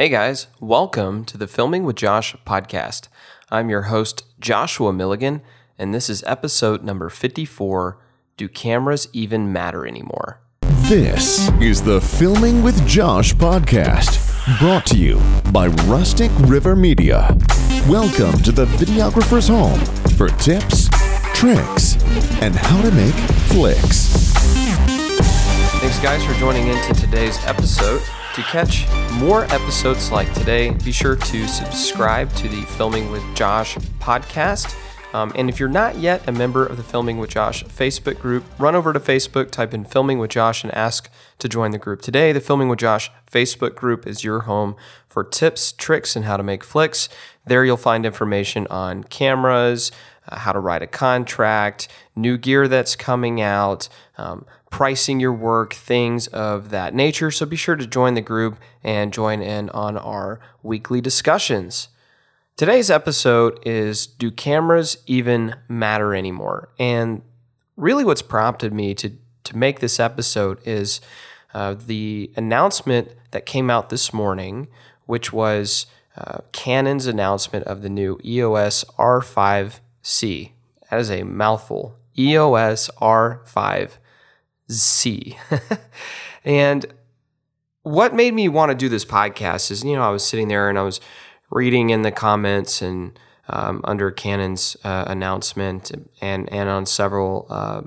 Hey guys, welcome to the Filming with Josh podcast. I'm your host, Joshua Milligan, and this is episode number 54 Do Cameras Even Matter Anymore? This is the Filming with Josh podcast, brought to you by Rustic River Media. Welcome to the videographer's home for tips, tricks, and how to make flicks. Thanks, guys, for joining into today's episode. To catch more episodes like today, be sure to subscribe to the Filming with Josh podcast. Um, and if you're not yet a member of the Filming with Josh Facebook group, run over to Facebook, type in Filming with Josh, and ask to join the group today. The Filming with Josh Facebook group is your home for tips, tricks, and how to make flicks. There you'll find information on cameras, uh, how to write a contract, new gear that's coming out, um, pricing your work, things of that nature. So be sure to join the group and join in on our weekly discussions. Today's episode is Do cameras even matter anymore? And really, what's prompted me to, to make this episode is uh, the announcement that came out this morning, which was uh, Canon's announcement of the new EOS R5C. That is a mouthful. EOS R5C. and what made me want to do this podcast is, you know, I was sitting there and I was reading in the comments and um, under Canon's uh, announcement and and on several uh,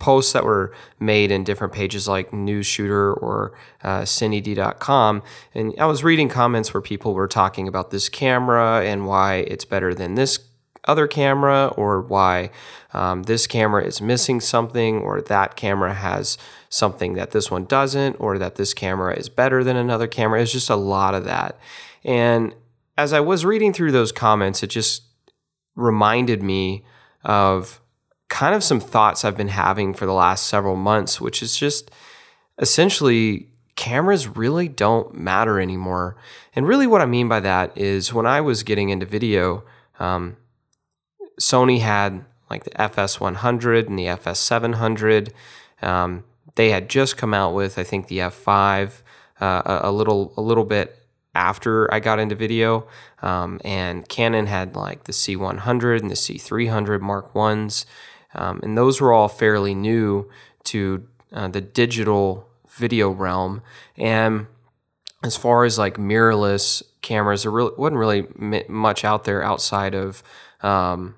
posts that were made in different pages like Newsshooter or uh, CineD.com. And I was reading comments where people were talking about this camera and why it's better than this other camera or why um, this camera is missing something or that camera has something that this one doesn't or that this camera is better than another camera. It's just a lot of that. And as I was reading through those comments, it just reminded me of kind of some thoughts I've been having for the last several months, which is just essentially cameras really don't matter anymore. And really, what I mean by that is when I was getting into video, um, Sony had like the FS100 and the FS700. Um, they had just come out with, I think, the F5 uh, a, a, little a little bit after I got into video. Um, and Canon had like the C100 and the C300 Mark Ones, um, and those were all fairly new to uh, the digital video realm. And as far as like mirrorless cameras, there really wasn't really much out there outside of um,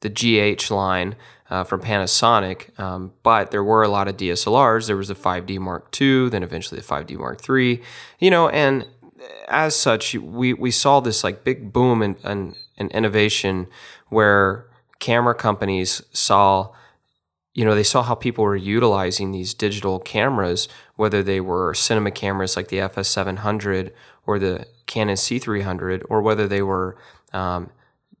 the GH line uh, from Panasonic, um, but there were a lot of DSLRs. There was the 5D Mark II, then eventually the 5D Mark III, you know, and as such, we, we saw this like big boom in, in, in innovation where camera companies saw you know, they saw how people were utilizing these digital cameras, whether they were cinema cameras like the FS700 or the Canon C300, or whether they were um,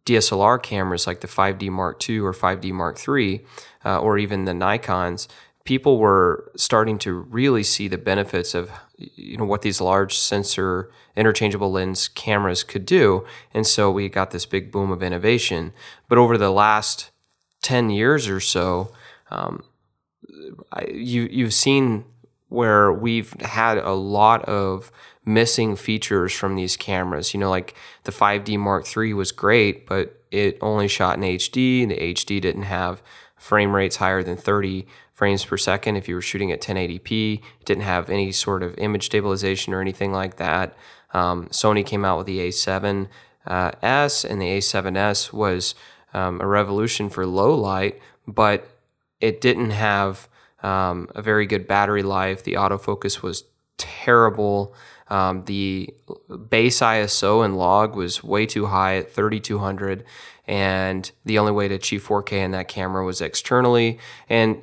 DSLR cameras like the 5D Mark II or 5D Mark III, uh, or even the Nikons, people were starting to really see the benefits of you know what these large sensor interchangeable lens cameras could do, and so we got this big boom of innovation. But over the last ten years or so, um, I, you you've seen where we've had a lot of missing features from these cameras. You know, like the 5D Mark III was great, but it only shot in HD. And the HD didn't have frame rates higher than 30 frames per second if you were shooting at 1080p. It didn't have any sort of image stabilization or anything like that. Um, Sony came out with the A7S, uh, and the A7S was um, a revolution for low light, but it didn't have um, a very good battery life. The autofocus was terrible. Um, the base ISO and log was way too high at 3200, and the only way to achieve 4K in that camera was externally. And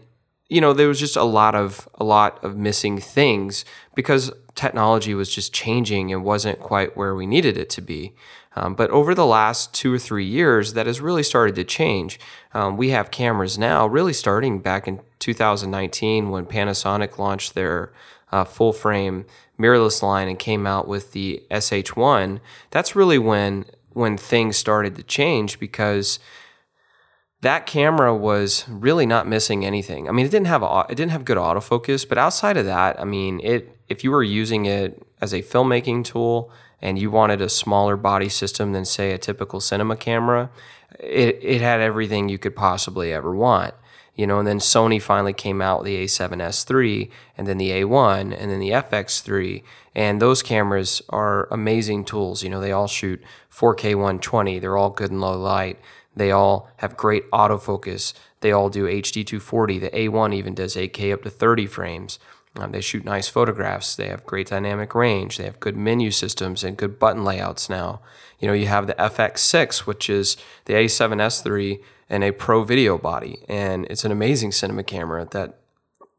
you know, there was just a lot of a lot of missing things because technology was just changing and wasn't quite where we needed it to be. Um, but over the last two or three years, that has really started to change. Um, we have cameras now, really starting back in 2019 when Panasonic launched their uh, full frame mirrorless line and came out with the SH1. That's really when when things started to change because that camera was really not missing anything. I mean, it didn't have a, it didn't have good autofocus, but outside of that, I mean, it if you were using it as a filmmaking tool and you wanted a smaller body system than say a typical cinema camera, it, it had everything you could possibly ever want. You know, and then Sony finally came out with the A7S III and then the A1 and then the FX3. And those cameras are amazing tools. You know, they all shoot 4K 120. They're all good in low light. They all have great autofocus. They all do HD 240. The A1 even does 8K up to 30 frames. Um, they shoot nice photographs. They have great dynamic range. They have good menu systems and good button layouts now. You know, you have the FX6, which is the A7S III and a pro video body, and it's an amazing cinema camera that,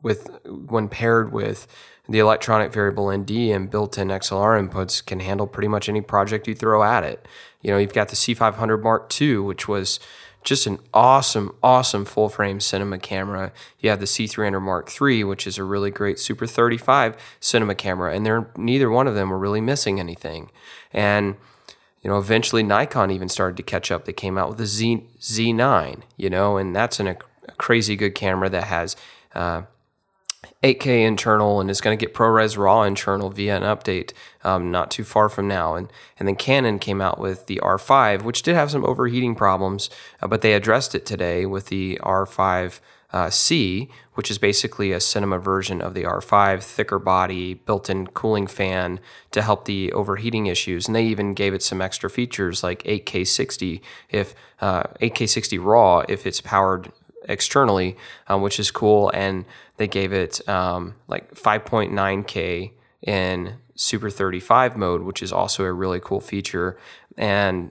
with when paired with the electronic variable ND and built-in XLR inputs, can handle pretty much any project you throw at it. You know, you've got the C500 Mark II, which was just an awesome, awesome full frame cinema camera. You have the C300 Mark III, which is a really great Super 35 cinema camera, and they're neither one of them were really missing anything. And you know, eventually Nikon even started to catch up. They came out with the Z Z9, you know, and that's an, a crazy good camera that has uh, 8K internal and is going to get ProRes RAW internal via an update um, not too far from now. And and then Canon came out with the R5, which did have some overheating problems, uh, but they addressed it today with the R5 uh, C, which is basically a cinema version of the R5, thicker body, built-in cooling fan to help the overheating issues. And they even gave it some extra features like 8K 60 if uh, 8K 60 RAW if it's powered externally, um, which is cool. And they gave it um, like 5.9K in Super 35 mode, which is also a really cool feature. And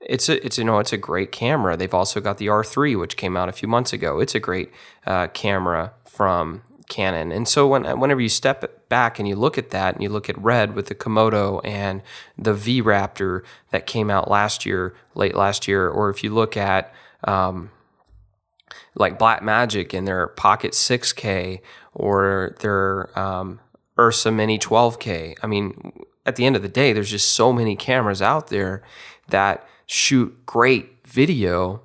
it's a it's you know it's a great camera. They've also got the R3, which came out a few months ago. It's a great uh, camera from Canon. And so when whenever you step back and you look at that, and you look at Red with the Komodo and the V Raptor that came out last year, late last year, or if you look at um, like Blackmagic and their Pocket 6K or their um, Ursa Mini 12K. I mean, at the end of the day, there's just so many cameras out there that shoot great video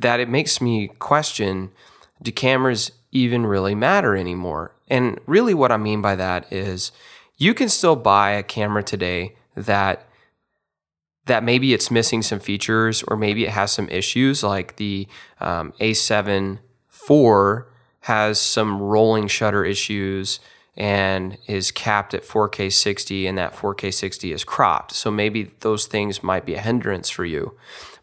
that it makes me question do cameras even really matter anymore? And really, what I mean by that is you can still buy a camera today that that maybe it's missing some features or maybe it has some issues like the um, A7 IV has some rolling shutter issues and is capped at 4K 60 and that 4K 60 is cropped. So maybe those things might be a hindrance for you.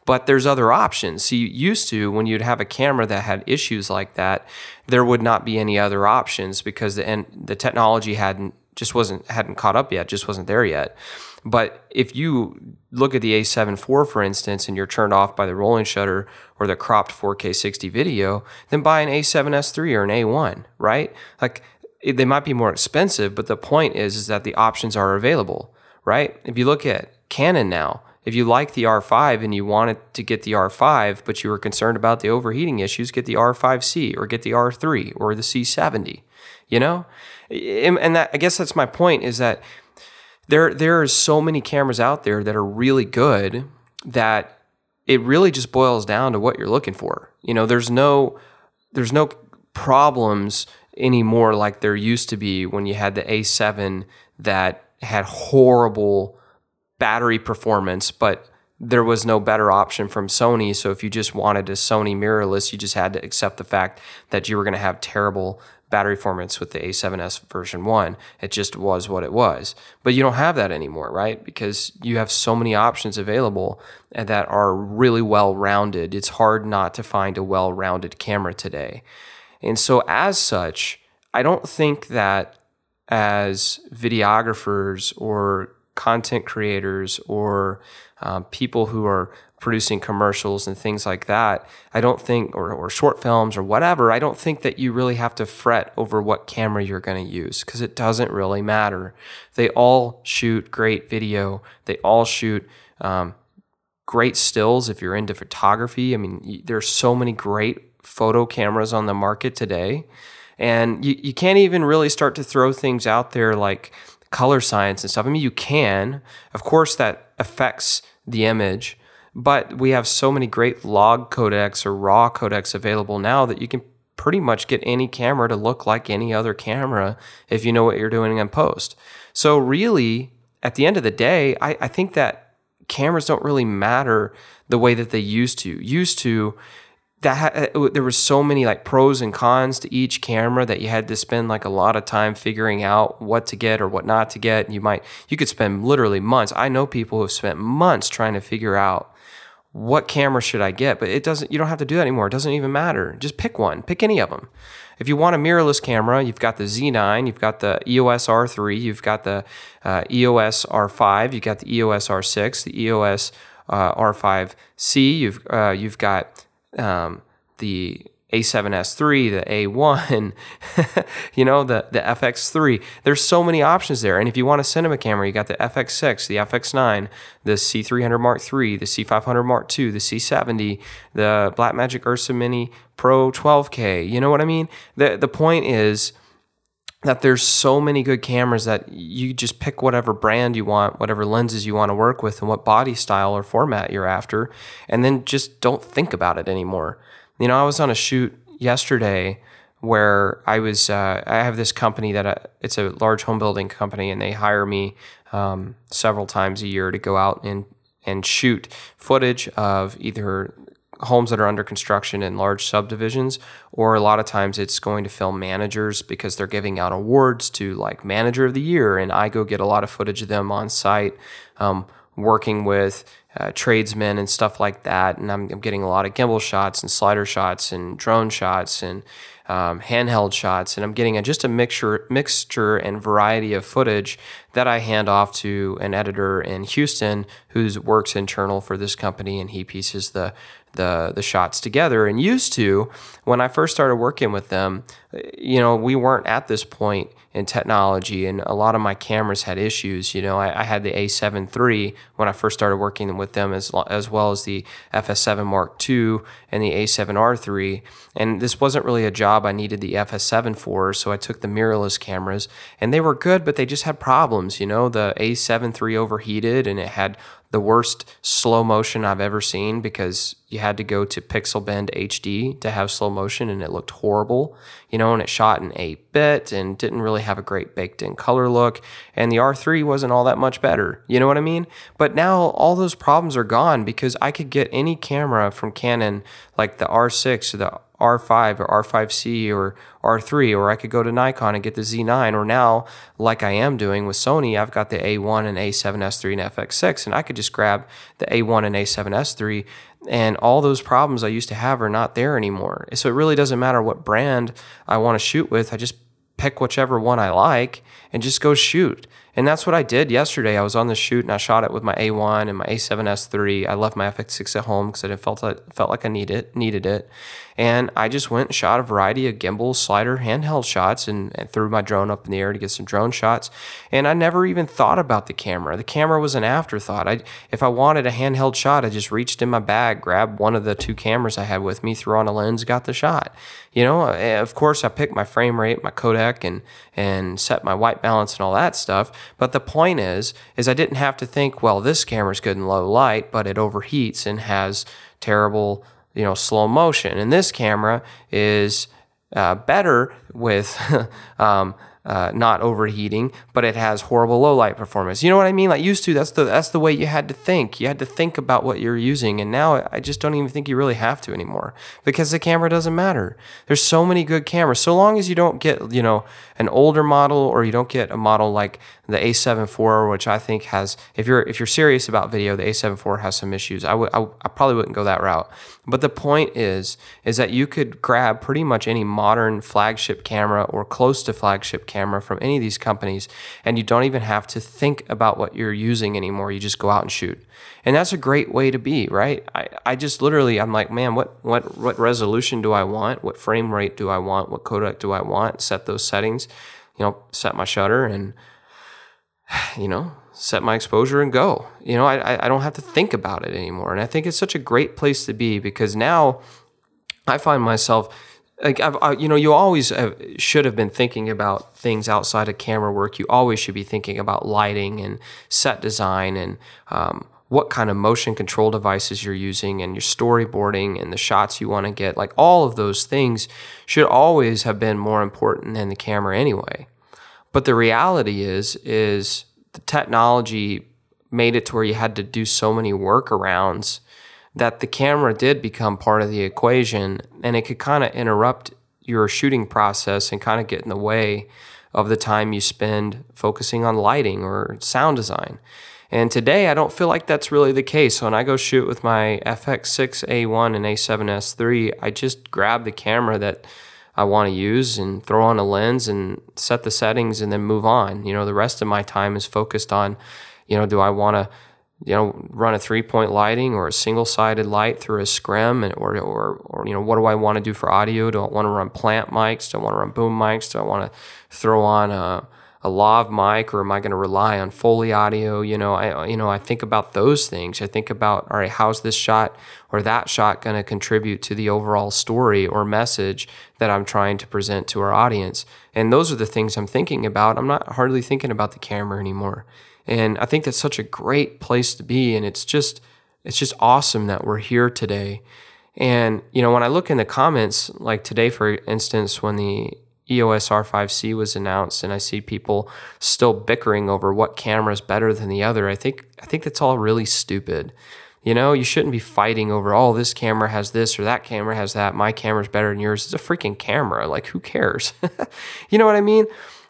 But there's other options. See, used to when you'd have a camera that had issues like that, there would not be any other options because the and the technology hadn't just wasn't hadn't caught up yet, just wasn't there yet. But if you look at the A7 IV, for instance, and you're turned off by the rolling shutter or the cropped 4K 60 video, then buy an A7S III or an A1, right? Like it, they might be more expensive, but the point is, is that the options are available, right? If you look at Canon now, if you like the R5 and you wanted to get the R5, but you were concerned about the overheating issues, get the R5C or get the R3 or the C70, you know? And that, I guess that's my point is that there there are so many cameras out there that are really good that it really just boils down to what you're looking for. You know, there's no there's no problems anymore like there used to be when you had the A7 that had horrible battery performance, but there was no better option from Sony. So if you just wanted a Sony mirrorless, you just had to accept the fact that you were going to have terrible battery performance with the A7S version 1. It just was what it was. But you don't have that anymore, right? Because you have so many options available that are really well rounded. It's hard not to find a well rounded camera today. And so, as such, I don't think that as videographers or content creators or um, people who are producing commercials and things like that, I don't think, or, or short films or whatever, I don't think that you really have to fret over what camera you're going to use because it doesn't really matter. They all shoot great video, they all shoot um, great stills if you're into photography. I mean, there's so many great photo cameras on the market today. And you, you can't even really start to throw things out there like color science and stuff. I mean, you can. Of course, that affects the image but we have so many great log codecs or raw codecs available now that you can pretty much get any camera to look like any other camera if you know what you're doing in post. So, really, at the end of the day, I, I think that cameras don't really matter the way that they used to. Used to, that uh, there was so many like pros and cons to each camera that you had to spend like a lot of time figuring out what to get or what not to get. You might you could spend literally months. I know people who have spent months trying to figure out what camera should I get, but it doesn't you don't have to do that anymore. It doesn't even matter. Just pick one. Pick any of them. If you want a mirrorless camera, you've got the Z9, you've got the EOS R3, you've got the uh, EOS R5, you've got the EOS R6, the EOS uh, R5C, you've uh, you've got um, the A7S3, the A1, you know, the, the FX3. There's so many options there. And if you want a cinema camera, you got the FX6, the FX9, the C300 Mark III, the C500 Mark II, the C70, the Blackmagic Ursa Mini Pro 12K. You know what I mean? The, the point is, that there's so many good cameras that you just pick whatever brand you want, whatever lenses you want to work with, and what body style or format you're after, and then just don't think about it anymore. You know, I was on a shoot yesterday where I was. Uh, I have this company that I, uh, it's a large home building company, and they hire me um, several times a year to go out and and shoot footage of either homes that are under construction in large subdivisions, or a lot of times it's going to film managers because they're giving out awards to like manager of the year, and I go get a lot of footage of them on site, um, working with uh, tradesmen and stuff like that, and I'm, I'm, getting a lot of gimbal shots and slider shots and drone shots and um, handheld shots, and I'm getting a, just a mixture, mixture and variety of footage that I hand off to an editor in Houston who works internal for this company, and he pieces the the the shots together. And used to, when I first started working with them, you know, we weren't at this point in technology, and a lot of my cameras had issues. You know, I, I had the A7 III when I first started working with them, as as well as the FS7 Mark II and the A7R III. And this wasn't really a job I needed the FS7 for, so I took the mirrorless cameras, and they were good, but they just had problems. You know, the A7 III overheated, and it had the worst slow motion I've ever seen because you had to go to pixel binned HD to have slow motion and it looked horrible, you know, and it shot in 8 bit and didn't really have a great baked in color look. And the R3 wasn't all that much better, you know what I mean? But now all those problems are gone because I could get any camera from Canon like the R6 or the R5 or R5C or R3, or I could go to Nikon and get the Z9, or now, like I am doing with Sony, I've got the A1 and A7S3 and FX6, and I could just grab the A1 and A7S3, and all those problems I used to have are not there anymore. So it really doesn't matter what brand I want to shoot with, I just pick whichever one I like and just go shoot. And that's what I did yesterday. I was on the shoot and I shot it with my A1 and my A7S3. I left my FX6 at home because I felt like, felt like I needed needed it. And I just went and shot a variety of gimbal slider handheld shots and, and, threw my drone up in the air to get some drone shots. And I never even thought about the camera. The camera was an afterthought. I, if I wanted a handheld shot, I just reached in my bag, grabbed one of the two cameras I had with me, threw on a lens, got the shot. You know, eh, of course, I picked my frame rate, my codec, and and set my white balance and all that stuff. But the point is, is I didn't have to think, well, this camera's good in low light, but it overheats and has terrible you know slow motion. And this camera is uh, better with um, uh, not overheating, but it has horrible low light performance. You know what I mean? Like used to, that's the that's the way you had to think. You had to think about what you're using, and now I just don't even think you really have to anymore because the camera doesn't matter. There's so many good cameras. So long as you don't get you know an older model or you don't get a model like the A7 IV, which I think has, if you're if you're serious about video, the A7 IV has some issues. I would I, I probably wouldn't go that route. But the point is is that you could grab pretty much any modern flagship camera or close to flagship camera from any of these companies, and you don't even have to think about what you're using anymore. You just go out and shoot. And that's a great way to be, right? I, I just literally I'm like, man, what what what resolution do I want? What frame rate do I want? What codec do I want? Set those settings, you know, set my shutter and you know, set my exposure and go. You know, I, I don't have to think about it anymore. And I think it's such a great place to be because now I find myself like I've, I, you know, you always have, should have been thinking about things outside of camera work. You always should be thinking about lighting and set design and um, what kind of motion control devices you're using and your storyboarding and the shots you want to get. Like all of those things should always have been more important than the camera anyway. But the reality is is the technology made it to where you had to do so many workarounds that the camera did become part of the equation and it could kind of interrupt your shooting process and kind of get in the way of the time you spend focusing on lighting or sound design. And today, I don't feel like that's really the case. When I go shoot with my FX6A1 and A7S3, I just grab the camera that I want to use and throw on a lens and set the settings and then move on. You know, the rest of my time is focused on, you know, do I want to you know, run a three point lighting or a single sided light through a scrim, and, or, or, or, you know, what do I want to do for audio? Do I want to run plant mics? Do I want to run boom mics? Do I want to throw on a, a lav mic, or am I going to rely on Foley audio? You know, I, you know, I think about those things. I think about, all right, how's this shot or that shot going to contribute to the overall story or message that I'm trying to present to our audience? And those are the things I'm thinking about. I'm not hardly thinking about the camera anymore. And I think that's such a great place to be. And it's just, it's just awesome that we're here today. And, you know, when I look in the comments, like today, for instance, when the EOS R5C was announced and I see people still bickering over what camera is better than the other, I think, I think that's all really stupid. You know, you shouldn't be fighting over, oh, this camera has this or that camera has that. My camera's better than yours. It's a freaking camera. Like, who cares? you know what I mean?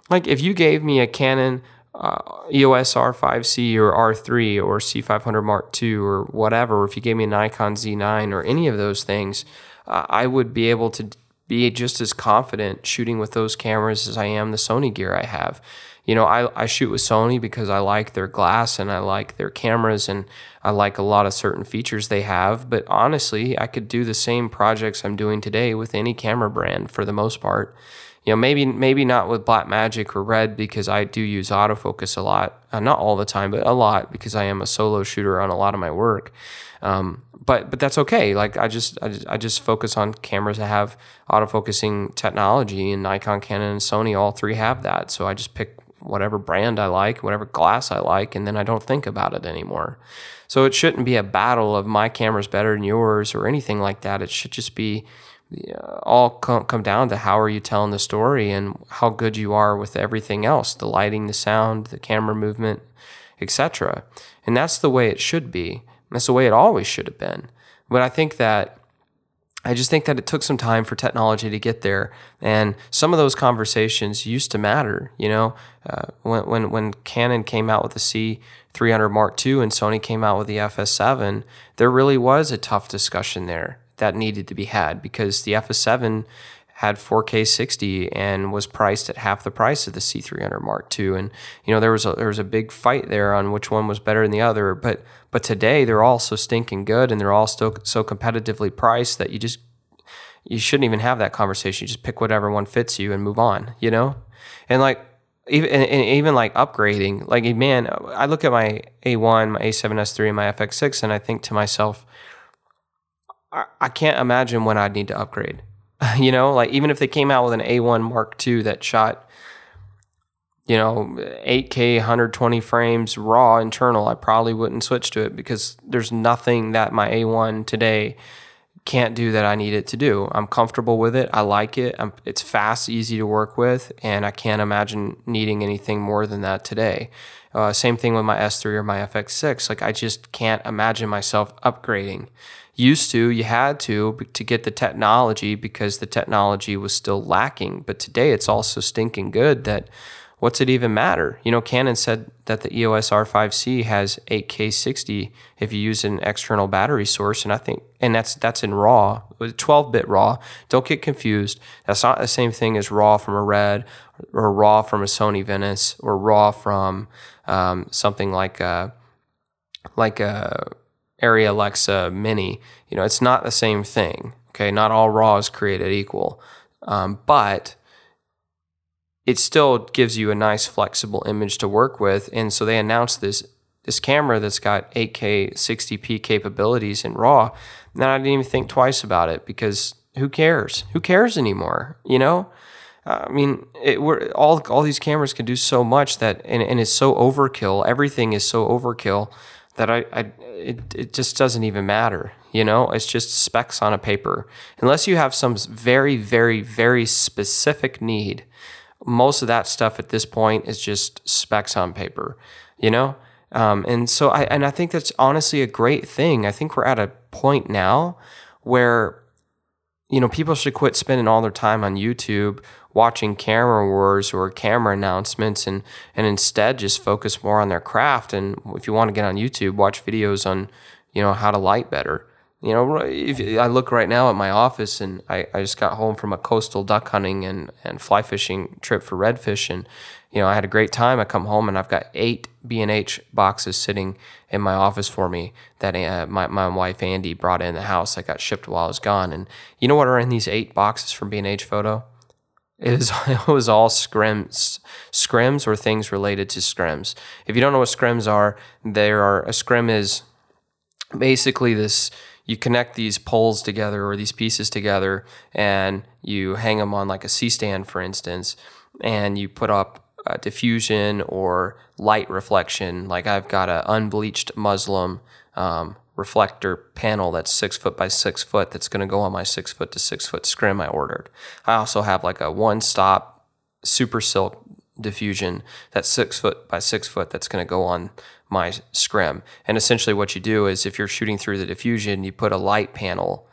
Like, if you gave me a Canon uh, EOS R5C or R3 or C500 Mark II or whatever, if you gave me a Nikon Z9 or any of those things, uh, I would be able to be just as confident shooting with those cameras as I am the Sony gear I have. You know, I, I shoot with Sony because I like their glass and I like their cameras and I like a lot of certain features they have. But honestly, I could do the same projects I'm doing today with any camera brand for the most part you know maybe maybe not with black magic or red because I do use autofocus a lot, uh, not all the time, but a lot because I am a solo shooter on a lot of my work. Um, but but that's okay. Like I just, I just I just focus on cameras that have autofocusing technology, and Nikon, Canon, and Sony all three have that. So I just pick whatever brand I like, whatever glass I like, and then I don't think about it anymore. So it shouldn't be a battle of my camera's better than yours or anything like that. It should just be all come, come down to how are you telling the story and how good you are with everything else the lighting the sound the camera movement etc and that's the way it should be. That's the way it always should have been. But i think that I just think that it took some time for technology to get there, and some of those conversations used to matter. You know, uh, when when when Canon came out with the C300 Mark II and Sony came out with the FS7, there really was a tough discussion there that needed to be had because the FS7 had 4K 60 and was priced at half the price of the C300 Mark II. And you know there was a there was a big fight there on which one was better than the other. But but today they're all so stinking good and they're all still so competitively priced that you just you shouldn't even have that conversation. You just pick whatever one fits you and move on. You know, and like even and even like upgrading. Like man, I look at my A1, my A7S3, and my FX6, and I think to myself I, can't imagine when I'd need to upgrade. you know, like even if they came out with an A1 Mark II that shot, you know, 8K, 120 frames raw internal, I probably wouldn't switch to it because there's nothing that my A1 today can't do that I need it to do. I'm comfortable with it. I like it. I'm, it's fast, easy to work with, and I can't imagine needing anything more than that today. Uh, same thing with my S3 or my FX6. Like I just can't imagine myself upgrading used to you had to to get the technology because the technology was still lacking. But today it's also stinking good that what's it even matter? You know canon said that the eos r5c has 8k 60 if you use an external battery source and i think and that's that's in raw uh, 12-bit raw. Don't get confused. That's not the same thing as raw from a red or raw from a sony venice or raw from um, something like a like a Arri Alexa Mini, you know, it's not the same thing. Okay, not all RAW is created equal, um, but it still gives you a nice flexible image to work with. And so they announced this this camera that's got 8K 60p capabilities in RAW. And I didn't even think twice about it because who cares? Who cares anymore? You know. I mean, it, we're, all all these cameras can do so much that, and, and it's so overkill. Everything is so overkill that I, I it, it just doesn't even matter. You know, it's just specs on a paper. Unless you have some very, very, very specific need, most of that stuff at this point is just specs on paper. You know, um, and so I and I think that's honestly a great thing. I think we're at a point now where you know people should quit spending all their time on YouTube watching camera wars or camera announcements and and instead just focus more on their craft. And if you want to get on YouTube watch videos on you know how to light better. You know if I look right now at my office and I, I just got home from a coastal duck hunting and, and fly fishing trip for redfish and you know I had a great time I come home and I've got eight B&H boxes sitting in my office for me that uh, my, my wife Andy brought in the house that got shipped while I was gone and you know what are in these eight boxes from B&H photo it was, it was all scrims, scrims or things related to scrims. If you don't know what scrims are, there are a scrim is basically this. You connect these poles together or these pieces together, and you hang them on like a C stand, for instance, and you put up diffusion or light reflection. Like I've got an unbleached muslin um, reflector panel that's six foot by six foot that's going to go on my six foot to six foot scrim I ordered. I also have like a one stop super silk diffusion that's six foot by six foot that's going to go on my scrim. And essentially, what you do is if you're shooting through the diffusion, you put a light panel.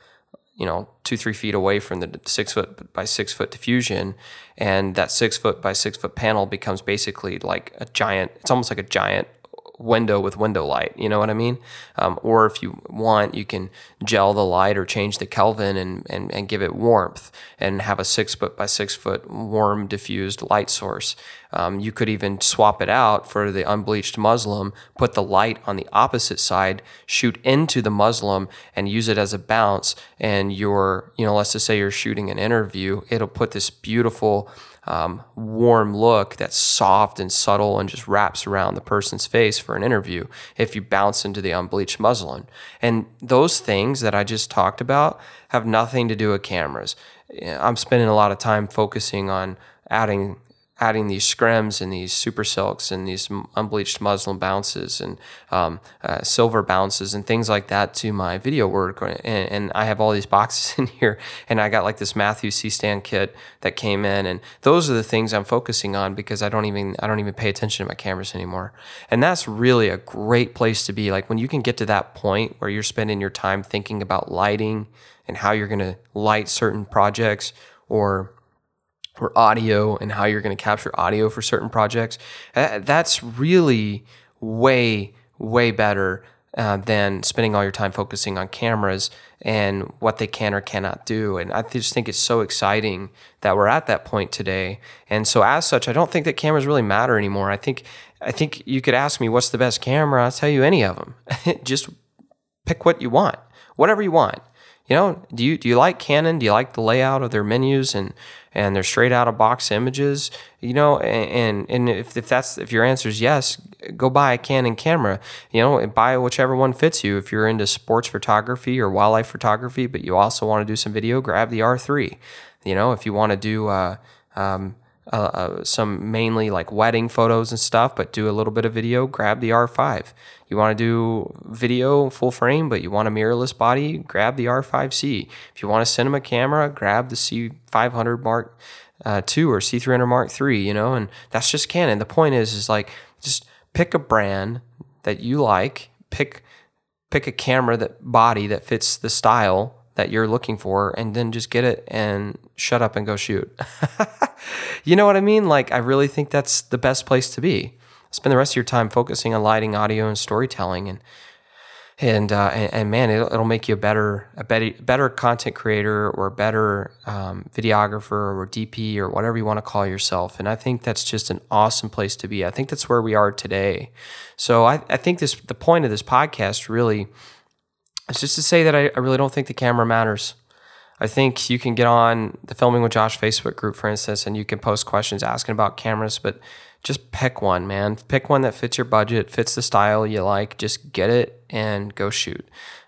You know, two, three feet away from the six foot by six foot diffusion. And that six foot by six foot panel becomes basically like a giant, it's almost like a giant window with window light. You know what I mean? Um, or if you want, you can gel the light or change the Kelvin and, and, and give it warmth and have a six foot by six foot warm diffused light source. Um, you could even swap it out for the unbleached muslin, put the light on the opposite side, shoot into the muslin, and use it as a bounce. And you're, you know, let's just say you're shooting an interview, it'll put this beautiful um, warm look that's soft and subtle and just wraps around the person's face for an interview if you bounce into the unbleached muslin. And those things that I just talked about have nothing to do with cameras. I'm spending a lot of time focusing on adding adding these scrims and these super silks and these unbleached muslin bounces and um, uh, silver bounces and things like that to my video work. And, and, I have all these boxes in here, and I got like this Matthews C stand kit that came in, and those are the things I'm focusing on because I don't even I don't even pay attention to my cameras anymore. And that's really a great place to be. Like when you can get to that point where you're spending your time thinking about lighting and how you're going to light certain projects or or audio and how you're going to capture audio for certain projects. Uh, that's really way, way better uh, than spending all your time focusing on cameras and what they can or cannot do. And I just think it's so exciting that we're at that point today. And so, as such, I don't think that cameras really matter anymore. I think, I think you could ask me what's the best camera. I'll tell you any of them. just pick what you want, whatever you want. You know, do you do you like Canon? Do you like the layout of their menus and and they're straight out of box images, you know, and and if, if that's if your answer is yes, go buy a Canon camera, you know, and buy whichever one fits you. If you're into sports photography or wildlife photography, but you also want to do some video, grab the R3. You know, if you want to do uh, um, uh, some mainly like wedding photos and stuff, but do a little bit of video, grab the R5. You want to do video full frame, but you want a mirrorless body, grab the R5C. If you want a cinema camera, grab the C500 Mark uh, II or C300 Mark III, you know, and that's just Canon. The point is, is like just pick a brand that you like, pick pick a camera that body that fits the style that you're looking for and then just get it and shut up and go shoot. you know what I mean? Like, I really think that's the best place to be. Spend the rest of your time focusing on lighting, audio, and storytelling, and and uh, and, and, man, it'll, it'll, make you a better a better better content creator or a better um, videographer or DP or whatever you want to call yourself. And I think that's just an awesome place to be. I think that's where we are today. So I, I think this the point of this podcast really it's just to say that I, I really don't think the camera matters. I think you can get on the Filming with Josh Facebook group, for instance, and you can post questions asking about cameras, but just pick one, man. Pick one that fits your budget, fits the style you like. Just get it and go shoot.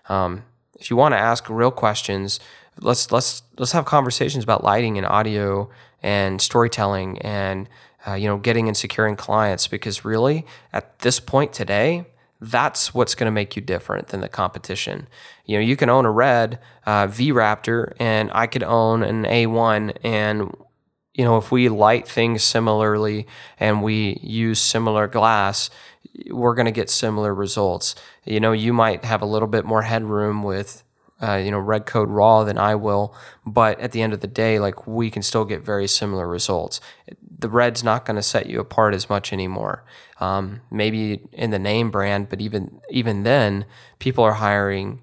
Um, if you want to ask real questions, let's let's let's have conversations about lighting and audio and storytelling and uh, you know getting and securing clients because really at this point today that's what's going to make you different than the competition. You know, you can own a red uh, V Raptor, and I could own an A1, and you know, if we light things similarly and we use similar glass, we're going to get similar results. You know, you might have a little bit more headroom with uh, you know, REDCODE RAW than I will. But at the end of the day, like we can still get very similar results. The red's not going to set you apart as much anymore. Um, maybe in the name brand, but even even then, people are hiring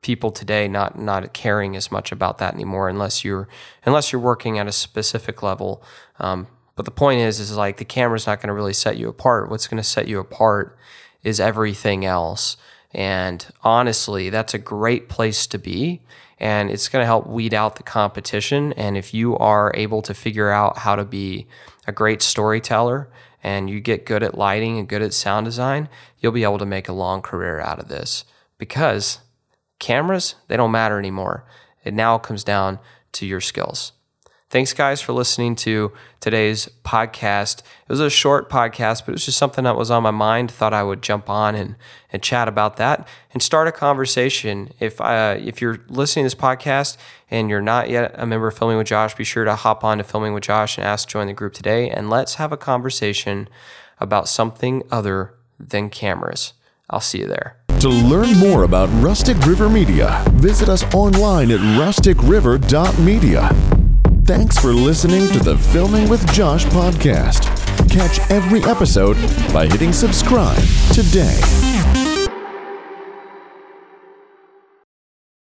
people today not not caring as much about that anymore unless you're unless you're working at a specific level. Um, but the point is, is like the camera's not going to really set you apart. What's going to set you apart is everything else. And honestly, that's a great place to be. And it's going to help weed out the competition. And if you are able to figure out how to be a great storyteller and you get good at lighting and good at sound design, you'll be able to make a long career out of this because cameras, they don't matter anymore. It now comes down to your skills. Thanks, guys, for listening to today's podcast. It was a short podcast, but it was just something that was on my mind. Thought I would jump on and, and chat about that and start a conversation. If uh, if you're listening to this podcast and you're not yet a member of Filming with Josh, be sure to hop on to Filming with Josh and ask to join the group today. And let's have a conversation about something other than cameras. I'll see you there. To learn more about Rustic River Media, visit us online at rusticriver.media. Thanks for listening to the Filming with Josh podcast. Catch every episode by hitting subscribe today.